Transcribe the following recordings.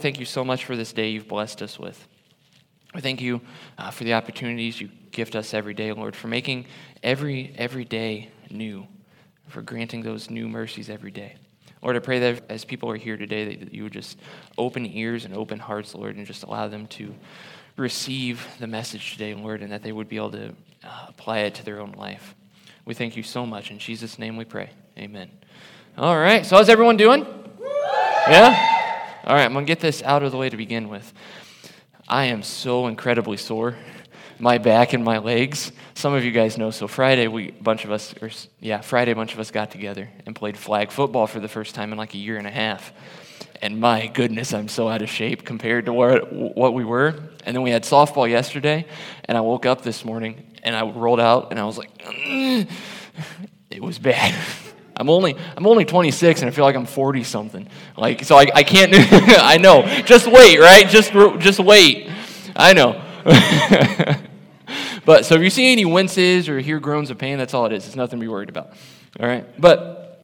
Thank you so much for this day you've blessed us with. We thank you uh, for the opportunities you gift us every day, Lord, for making every, every day new, for granting those new mercies every day. Lord, I pray that as people are here today, that you would just open ears and open hearts, Lord, and just allow them to receive the message today, Lord, and that they would be able to uh, apply it to their own life. We thank you so much. In Jesus' name we pray. Amen. All right, so how's everyone doing? Yeah? All right, I'm going to get this out of the way to begin with. I am so incredibly sore. My back and my legs. Some of you guys know. So Friday, we a bunch of us, or yeah, Friday, a bunch of us got together and played flag football for the first time in like a year and a half. And my goodness, I'm so out of shape compared to where, what we were. And then we had softball yesterday, and I woke up this morning and I rolled out, and I was like, mm. it was bad. I'm only I'm only 26 and I feel like I'm 40 something. Like so I, I can't I know. Just wait, right? Just just wait. I know. but so if you see any winces or hear groans of pain, that's all it is. It's nothing to be worried about. All right? But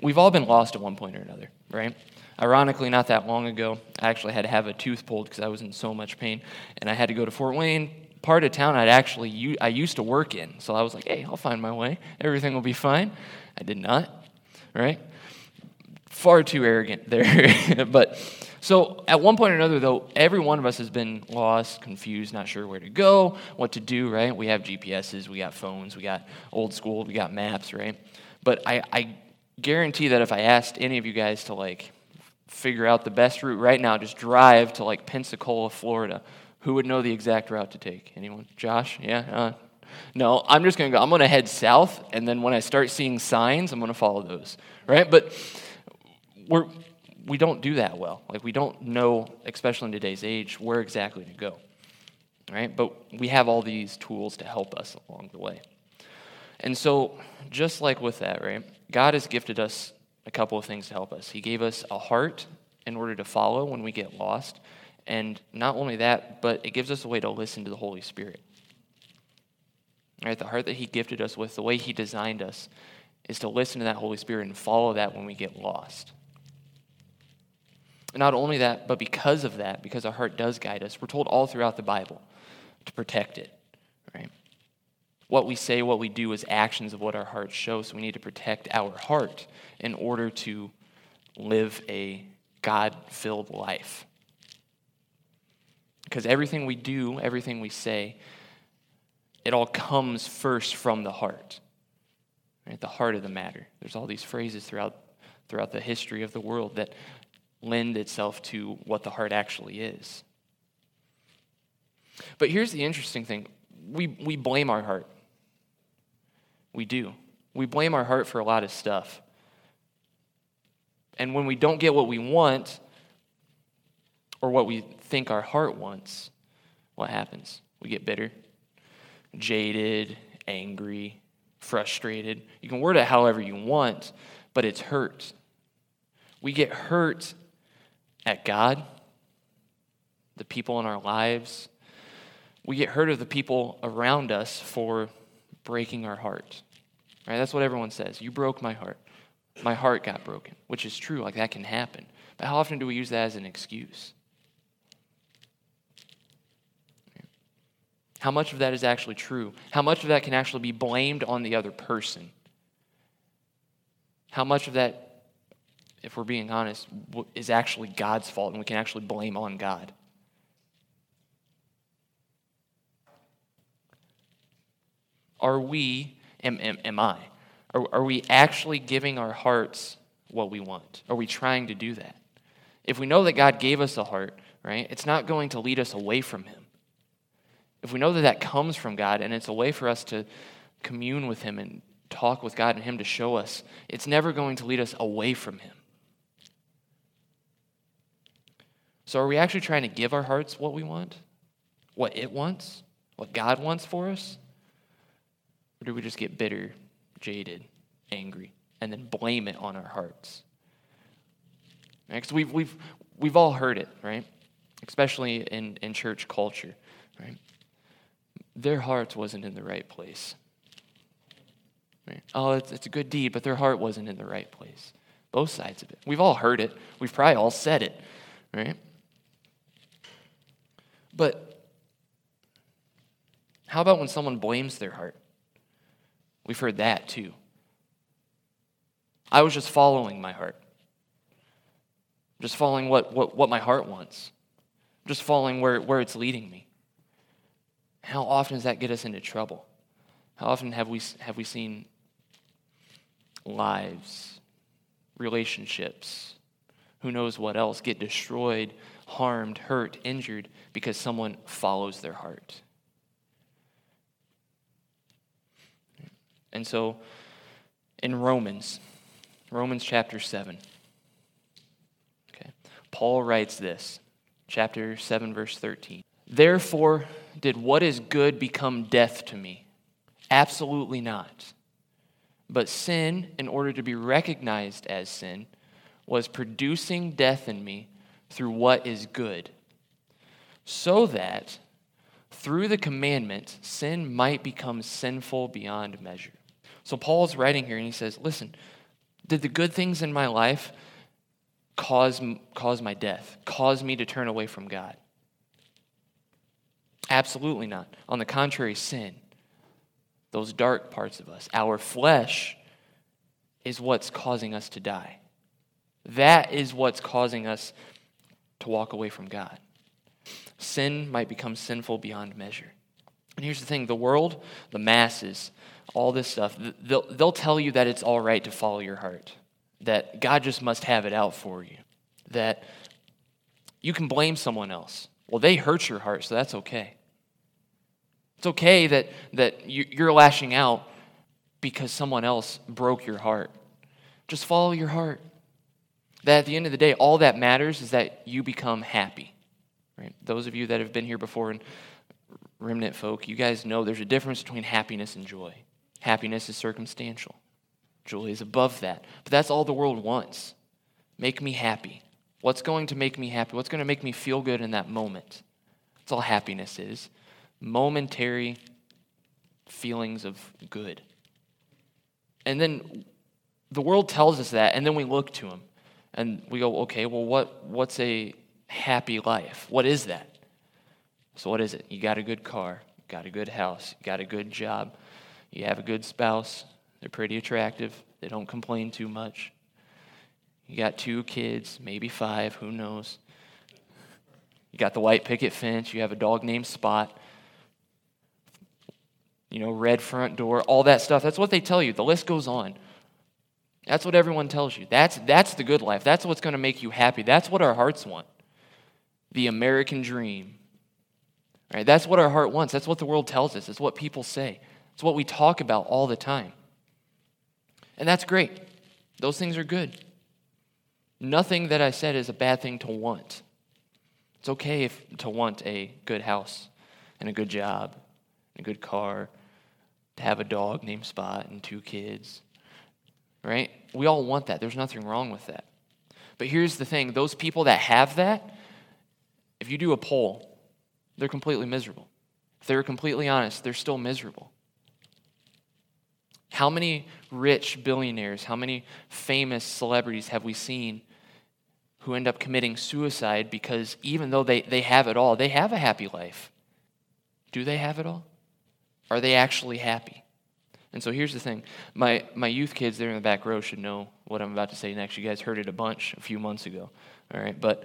we've all been lost at one point or another, right? Ironically, not that long ago, I actually had to have a tooth pulled because I was in so much pain, and I had to go to Fort Wayne, part of town I'd actually I used to work in. So I was like, hey, I'll find my way. Everything will be fine. I did not, right? Far too arrogant there. but so at one point or another, though, every one of us has been lost, confused, not sure where to go, what to do, right? We have GPSs, we got phones, we got old school, we got maps, right? But I, I guarantee that if I asked any of you guys to like figure out the best route right now, just drive to like Pensacola, Florida, who would know the exact route to take? Anyone? Josh? Yeah? Uh, no, I'm just going to go, I'm going to head south, and then when I start seeing signs, I'm going to follow those, right? But we're, we don't do that well. Like, we don't know, especially in today's age, where exactly to go, right? But we have all these tools to help us along the way. And so, just like with that, right? God has gifted us a couple of things to help us. He gave us a heart in order to follow when we get lost. And not only that, but it gives us a way to listen to the Holy Spirit. Right? The heart that He gifted us with, the way He designed us, is to listen to that Holy Spirit and follow that when we get lost. And not only that, but because of that, because our heart does guide us, we're told all throughout the Bible to protect it. Right? What we say, what we do is actions of what our hearts show. So we need to protect our heart in order to live a God filled life. Because everything we do, everything we say, it all comes first from the heart. Right? The heart of the matter. There's all these phrases throughout, throughout the history of the world that lend itself to what the heart actually is. But here's the interesting thing we, we blame our heart. We do. We blame our heart for a lot of stuff. And when we don't get what we want, or what we think our heart wants, what happens? We get bitter, jaded, angry, frustrated. You can word it however you want, but it's hurt. We get hurt at God, the people in our lives. We get hurt of the people around us for breaking our heart. Right? That's what everyone says. You broke my heart. My heart got broken, which is true. Like that can happen. But how often do we use that as an excuse? How much of that is actually true? How much of that can actually be blamed on the other person? How much of that, if we're being honest, is actually God's fault and we can actually blame on God? Are we, am, am, am I, are, are we actually giving our hearts what we want? Are we trying to do that? If we know that God gave us a heart, right, it's not going to lead us away from Him if we know that that comes from God and it's a way for us to commune with Him and talk with God and Him to show us, it's never going to lead us away from Him. So, are we actually trying to give our hearts what we want? What it wants? What God wants for us? Or do we just get bitter, jaded, angry, and then blame it on our hearts? Because right? we've, we've, we've all heard it, right? Especially in, in church culture, right? Their heart wasn't in the right place. Right? Oh, it's, it's a good deed, but their heart wasn't in the right place. Both sides of it. We've all heard it. We've probably all said it, right? But how about when someone blames their heart? We've heard that too. I was just following my heart, just following what, what, what my heart wants, just following where, where it's leading me. How often does that get us into trouble? How often have we, have we seen lives, relationships, who knows what else, get destroyed, harmed, hurt, injured because someone follows their heart? And so in Romans, Romans chapter 7, okay, Paul writes this, chapter 7, verse 13. Therefore, did what is good become death to me? Absolutely not. But sin, in order to be recognized as sin, was producing death in me through what is good, so that through the commandment, sin might become sinful beyond measure. So Paul's writing here and he says, Listen, did the good things in my life cause, cause my death, cause me to turn away from God? Absolutely not. On the contrary, sin, those dark parts of us, our flesh, is what's causing us to die. That is what's causing us to walk away from God. Sin might become sinful beyond measure. And here's the thing the world, the masses, all this stuff, they'll, they'll tell you that it's all right to follow your heart, that God just must have it out for you, that you can blame someone else. Well, they hurt your heart, so that's okay. It's okay that, that you're lashing out because someone else broke your heart. Just follow your heart. That at the end of the day, all that matters is that you become happy. Right? Those of you that have been here before and remnant folk, you guys know there's a difference between happiness and joy. Happiness is circumstantial, joy is above that. But that's all the world wants. Make me happy. What's going to make me happy? What's going to make me feel good in that moment? That's all happiness is momentary feelings of good. And then the world tells us that, and then we look to Him and we go, okay, well, what, what's a happy life? What is that? So, what is it? You got a good car, got a good house, you got a good job, you have a good spouse, they're pretty attractive, they don't complain too much. You got two kids, maybe five, who knows? You got the white picket fence, you have a dog named Spot, you know, red front door, all that stuff. That's what they tell you. The list goes on. That's what everyone tells you. That's, that's the good life. That's what's going to make you happy. That's what our hearts want. The American dream. Right? That's what our heart wants. That's what the world tells us. It's what people say. It's what we talk about all the time. And that's great. Those things are good. Nothing that I said is a bad thing to want. It's okay if, to want a good house and a good job and a good car, have a dog named Spot and two kids. Right? We all want that. There's nothing wrong with that. But here's the thing those people that have that, if you do a poll, they're completely miserable. If they're completely honest, they're still miserable. How many rich billionaires, how many famous celebrities have we seen who end up committing suicide because even though they, they have it all, they have a happy life? Do they have it all? Are they actually happy? And so here's the thing my, my youth kids there in the back row should know what I'm about to say next. You guys heard it a bunch a few months ago. All right, but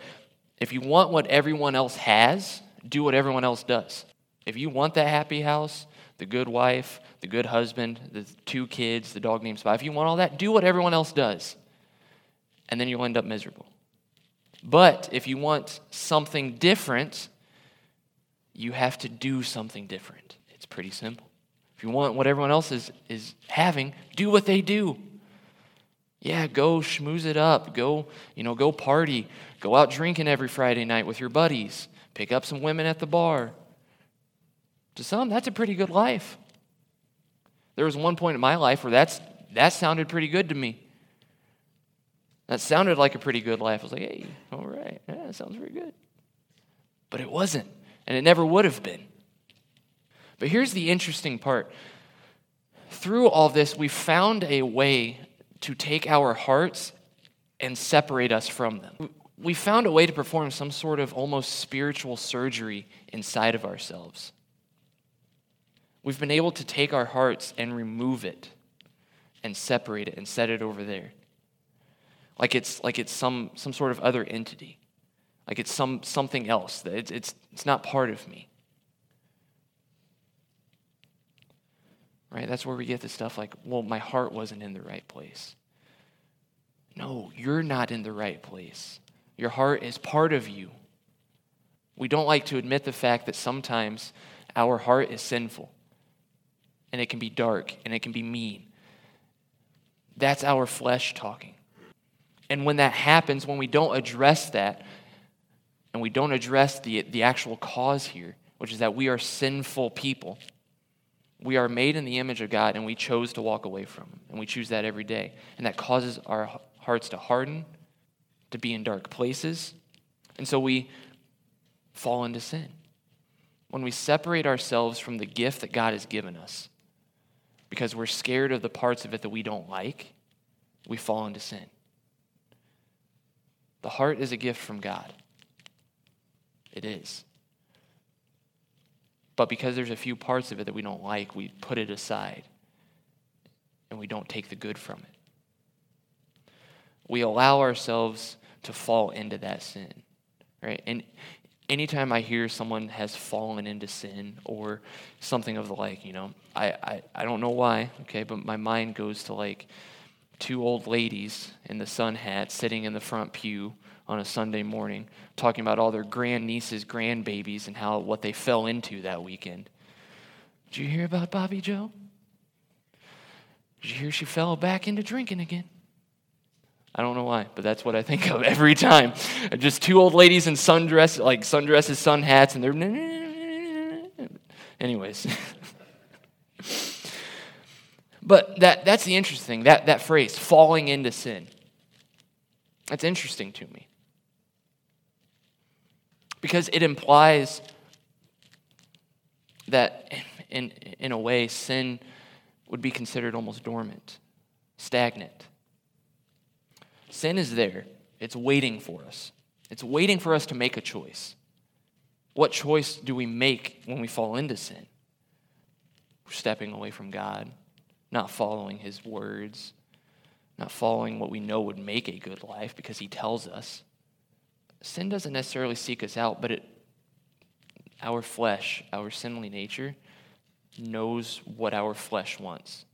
if you want what everyone else has, do what everyone else does. If you want that happy house, the good wife, the good husband, the two kids, the dog named Spot, if you want all that, do what everyone else does. And then you'll end up miserable. But if you want something different, you have to do something different. Pretty simple. If you want what everyone else is, is having, do what they do. Yeah, go schmooze it up. Go, you know, go party. Go out drinking every Friday night with your buddies pick up some women at the bar. To some, that's a pretty good life. There was one point in my life where that's, that sounded pretty good to me. That sounded like a pretty good life. I was like, hey, all right, yeah, that sounds very good. But it wasn't, and it never would have been. But here's the interesting part. Through all this, we found a way to take our hearts and separate us from them we found a way to perform some sort of almost spiritual surgery inside of ourselves. We've been able to take our hearts and remove it and separate it and set it over there. Like it's, like it's some, some sort of other entity. Like it's some, something else. It's, it's, it's not part of me. Right? That's where we get the stuff like, well, my heart wasn't in the right place. No, you're not in the right place. Your heart is part of you. We don't like to admit the fact that sometimes our heart is sinful and it can be dark and it can be mean. That's our flesh talking. And when that happens, when we don't address that, and we don't address the, the actual cause here, which is that we are sinful people, we are made in the image of God and we chose to walk away from Him. And we choose that every day. And that causes our hearts to harden, to be in dark places. And so we fall into sin. When we separate ourselves from the gift that God has given us, because we're scared of the parts of it that we don't like, we fall into sin. The heart is a gift from God. It is. But because there's a few parts of it that we don't like, we put it aside and we don't take the good from it. We allow ourselves to fall into that sin, right? And anytime I hear someone has fallen into sin or something of the like, you know, I, I, I don't know why, okay, but my mind goes to like two old ladies in the sun hat sitting in the front pew on a Sunday morning talking about all their grandnieces, grandbabies, and how what they fell into that weekend. Did you hear about Bobby Joe? Did you hear she fell back into drinking again? I don't know why, but that's what I think of every time. Just two old ladies in sundress, like sundresses, sun hats, and they're. Anyways. but that, that's the interesting that, that phrase, falling into sin. That's interesting to me because it implies that, in, in a way, sin would be considered almost dormant, stagnant. Sin is there, it's waiting for us. It's waiting for us to make a choice. What choice do we make when we fall into sin? We're stepping away from God, not following His words, not following what we know would make a good life because He tells us sin doesn't necessarily seek us out, but it, our flesh, our sinly nature, knows what our flesh wants.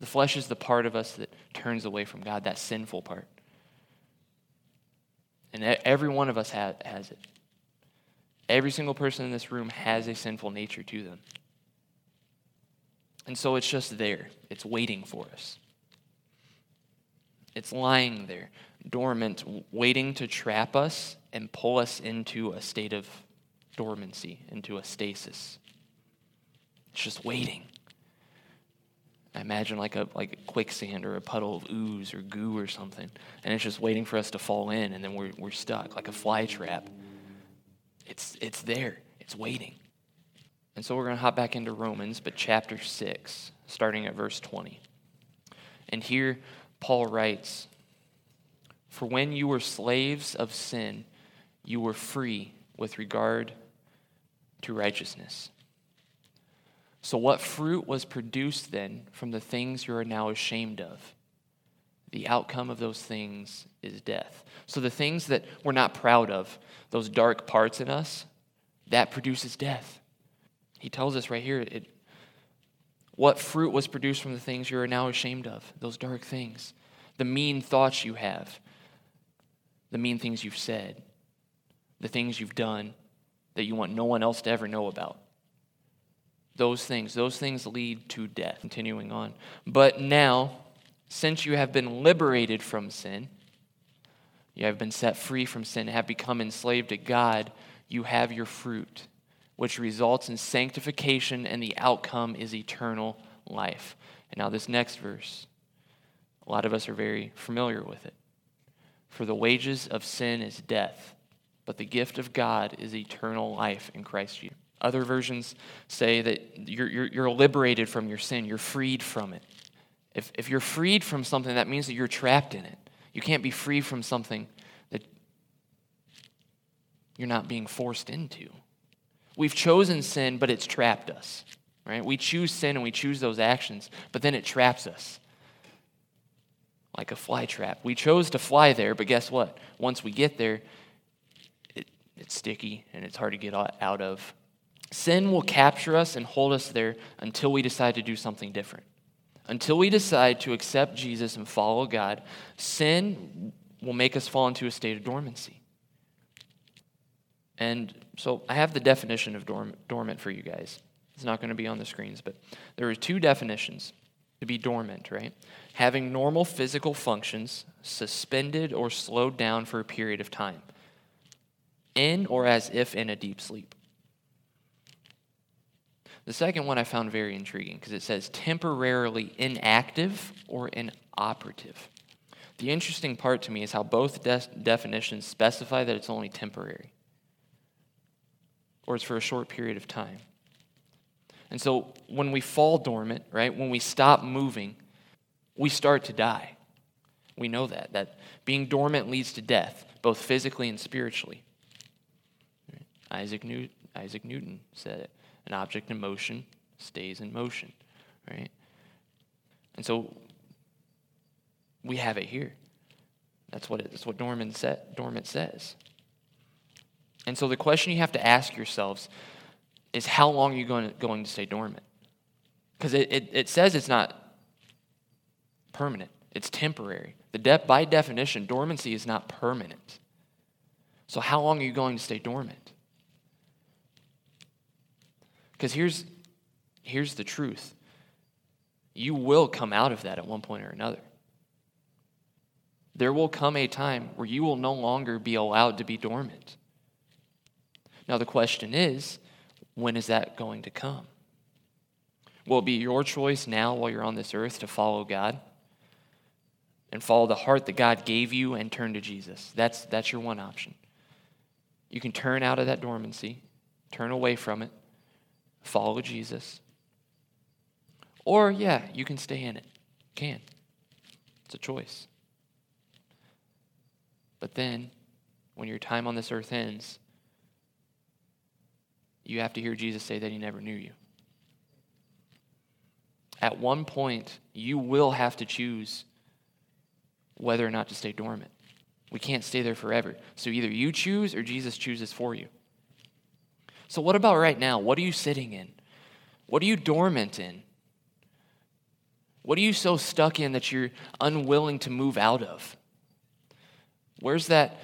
The flesh is the part of us that turns away from God, that sinful part. And every one of us has, has it. Every single person in this room has a sinful nature to them. And so it's just there, it's waiting for us. It's lying there, dormant, waiting to trap us and pull us into a state of dormancy, into a stasis. It's just waiting. I imagine like a like a quicksand or a puddle of ooze or goo or something, and it's just waiting for us to fall in, and then we're we're stuck like a fly trap. It's it's there. It's waiting. And so we're going to hop back into Romans, but chapter 6, starting at verse 20. And here Paul writes, For when you were slaves of sin, you were free with regard to righteousness. So, what fruit was produced then from the things you are now ashamed of? The outcome of those things is death. So, the things that we're not proud of, those dark parts in us, that produces death. He tells us right here it, what fruit was produced from the things you are now ashamed of? Those dark things. The mean thoughts you have. The mean things you've said. The things you've done that you want no one else to ever know about. Those things, those things lead to death. Continuing on. But now, since you have been liberated from sin, you have been set free from sin, have become enslaved to God, you have your fruit which results in sanctification, and the outcome is eternal life. And now, this next verse, a lot of us are very familiar with it. For the wages of sin is death, but the gift of God is eternal life in Christ Jesus. Other versions say that you're, you're, you're liberated from your sin, you're freed from it. If, if you're freed from something, that means that you're trapped in it. You can't be free from something that you're not being forced into. We've chosen sin, but it's trapped us, right? We choose sin and we choose those actions, but then it traps us like a fly trap. We chose to fly there, but guess what? Once we get there, it, it's sticky and it's hard to get out of. Sin will capture us and hold us there until we decide to do something different. Until we decide to accept Jesus and follow God, sin will make us fall into a state of dormancy. And so I have the definition of dorm- dormant for you guys. It's not going to be on the screens, but there are two definitions to be dormant, right? Having normal physical functions suspended or slowed down for a period of time, in or as if in a deep sleep. The second one I found very intriguing because it says temporarily inactive or inoperative. The interesting part to me is how both de- definitions specify that it's only temporary or it's for a short period of time. And so when we fall dormant, right, when we stop moving, we start to die. We know that, that being dormant leads to death, both physically and spiritually. Isaac, Isaac Newton said it an object in motion stays in motion, right? And so we have it here. That's what, it, that's what dormant, set, dormant says. And so the question you have to ask yourselves is how long are you going to, going to stay dormant? Because it, it, it, says it's not permanent, it's temporary. The de- by definition, dormancy is not permanent. So, how long are you going to stay dormant? Because here's, here's the truth you will come out of that at one point or another. There will come a time where you will no longer be allowed to be dormant. Now, the question is when is that going to come? Will it be your choice now while you're on this earth to follow God and follow the heart that God gave you and turn to Jesus? That's, that's your one option. You can turn out of that dormancy, turn away from it, follow Jesus. Or, yeah, you can stay in it. can. It's a choice. But then, when your time on this earth ends, you have to hear Jesus say that he never knew you. At one point, you will have to choose whether or not to stay dormant. We can't stay there forever. So either you choose or Jesus chooses for you. So, what about right now? What are you sitting in? What are you dormant in? What are you so stuck in that you're unwilling to move out of? Where's that?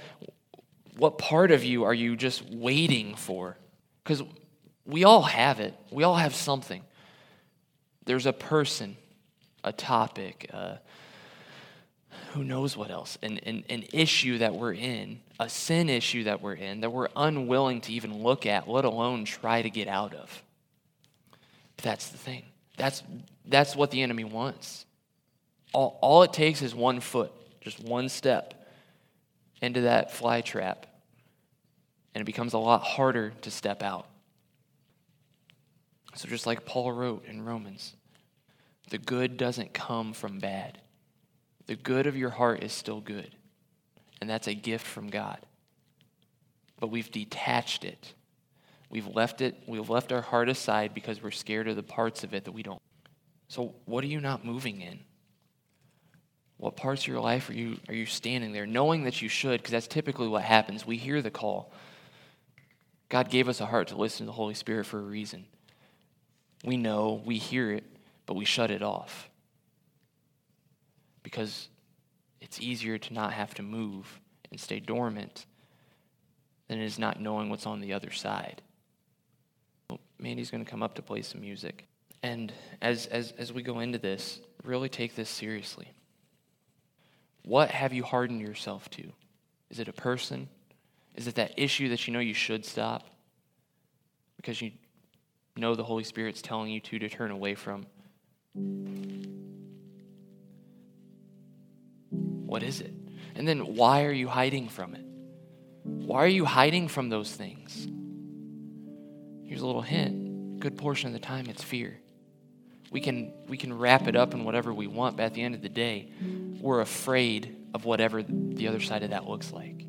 What part of you are you just waiting for? Because we all have it, we all have something. There's a person, a topic, uh, who knows what else, an, an, an issue that we're in, a sin issue that we're in, that we're unwilling to even look at, let alone try to get out of. But that's the thing. That's, that's what the enemy wants. All, all it takes is one foot, just one step into that fly trap, and it becomes a lot harder to step out. So, just like Paul wrote in Romans, the good doesn't come from bad. The good of your heart is still good, and that's a gift from God. But we've detached it. We've left it, we've left our heart aside because we're scared of the parts of it that we don't. So, what are you not moving in? What parts of your life are you, are you standing there knowing that you should? Because that's typically what happens. We hear the call. God gave us a heart to listen to the Holy Spirit for a reason. We know, we hear it, but we shut it off. Because it's easier to not have to move and stay dormant than it is not knowing what's on the other side. Well, Mandy's going to come up to play some music. And as, as, as we go into this, really take this seriously. What have you hardened yourself to? Is it a person? Is it that issue that you know you should stop? Because you know the Holy Spirit's telling you to, to turn away from? What is it? And then why are you hiding from it? Why are you hiding from those things? Here's a little hint. Good portion of the time it's fear. We can we can wrap it up in whatever we want, but at the end of the day, we're afraid of whatever the other side of that looks like.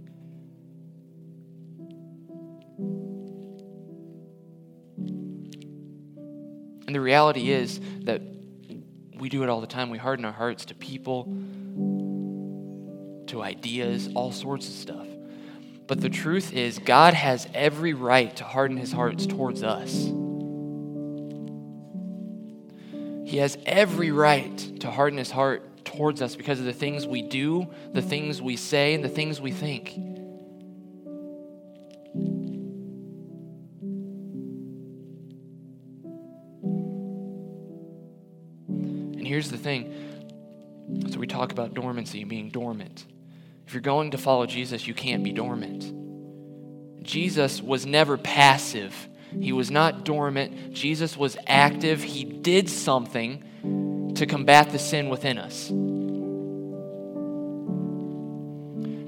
The reality is that we do it all the time. We harden our hearts to people, to ideas, all sorts of stuff. But the truth is, God has every right to harden his hearts towards us. He has every right to harden his heart towards us because of the things we do, the things we say, and the things we think. Here's the thing so we talk about dormancy, being dormant. If you're going to follow Jesus, you can't be dormant. Jesus was never passive. He was not dormant. Jesus was active. He did something to combat the sin within us.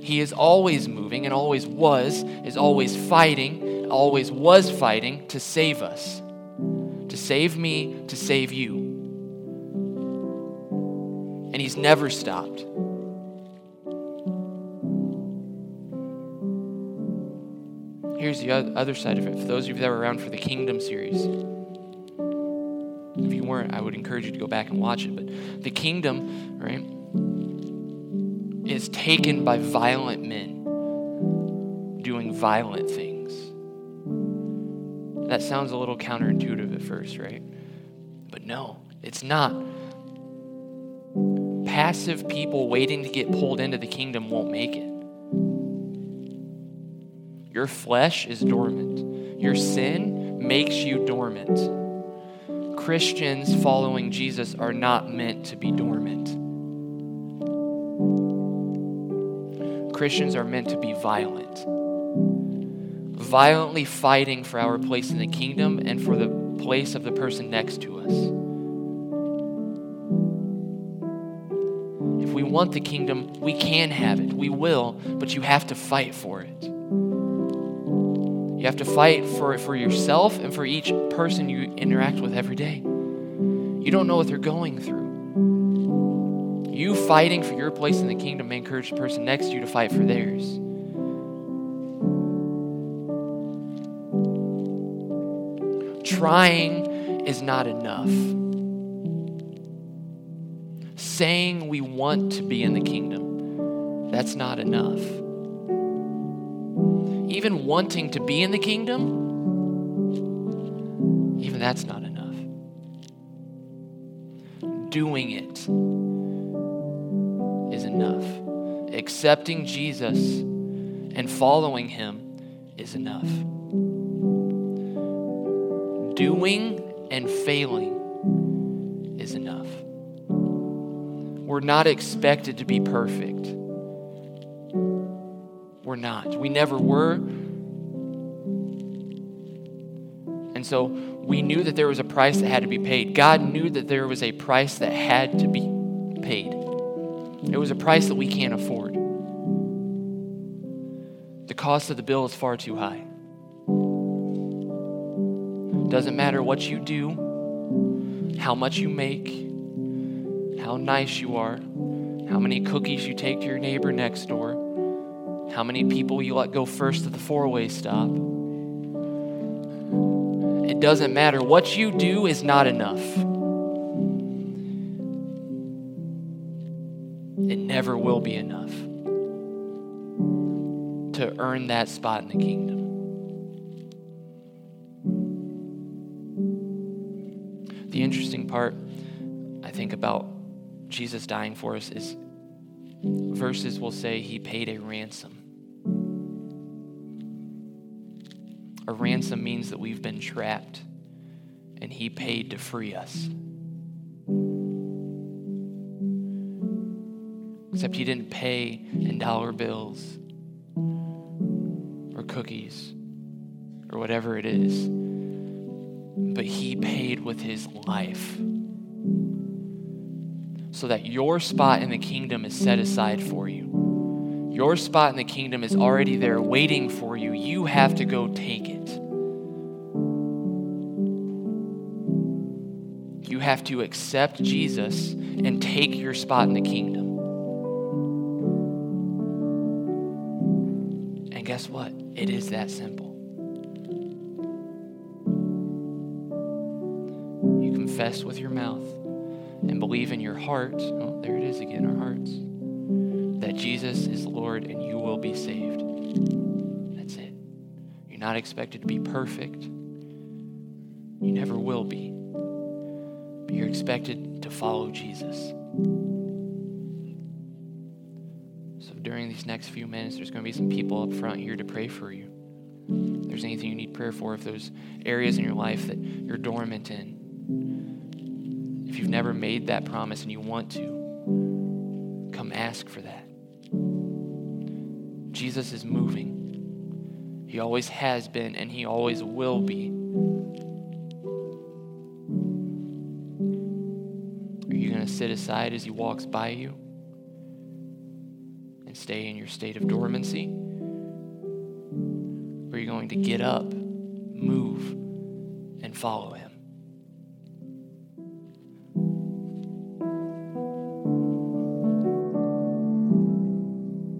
He is always moving and always was, is always fighting, always was fighting to save us, to save me, to save you. And He's never stopped. Here's the other side of it. For those of you that were around for the Kingdom series, if you weren't, I would encourage you to go back and watch it. But the kingdom, right, is taken by violent men doing violent things. That sounds a little counterintuitive at first, right? But no, it's not. Passive people waiting to get pulled into the kingdom won't make it. Your flesh is dormant. Your sin makes you dormant. Christians following Jesus are not meant to be dormant. Christians are meant to be violent. Violently fighting for our place in the kingdom and for the place of the person next to us. Want the kingdom, we can have it. We will, but you have to fight for it. You have to fight for it for yourself and for each person you interact with every day. You don't know what they're going through. You fighting for your place in the kingdom may encourage the person next to you to fight for theirs. Trying is not enough. Saying we want to be in the kingdom, that's not enough even wanting to be in the kingdom, even that's not enough. Doing it is enough. Accepting Jesus and following him is enough. Doing and failing is enough. We're not expected to be perfect. We're not. We never were. And so we knew that there was a price that had to be paid. God knew that there was a price that had to be paid. It was a price that we can't afford. The cost of the bill is far too high. Doesn't matter what you do, how much you make, how nice you are, how many cookies you take to your neighbor next door how many people you let go first at the four way stop. It doesn't matter. What you do is not enough. It never will be enough to earn that spot in the kingdom. The interesting part, I think, about Jesus dying for us is verses will say he paid a ransom. A ransom means that we've been trapped and he paid to free us. Except he didn't pay in dollar bills or cookies or whatever it is, but he paid with his life so that your spot in the kingdom is set aside for you. Your spot in the kingdom is already there waiting for you. You have to go take it. You have to accept Jesus and take your spot in the kingdom. And guess what? It is that simple. You confess with your mouth and believe in your heart, oh, there it is again, our hearts, that Jesus is Lord and you will be saved. That's it. You're not expected to be perfect. You never will be. But you're expected to follow Jesus. So during these next few minutes, there's going to be some people up front here to pray for you. If there's anything you need prayer for, if there's areas in your life that you're dormant in, you've never made that promise and you want to, come ask for that. Jesus is moving. He always has been, and He always will be. Are you going to sit aside as he walks by you and stay in your state of dormancy? Or are you going to get up, move, and follow him?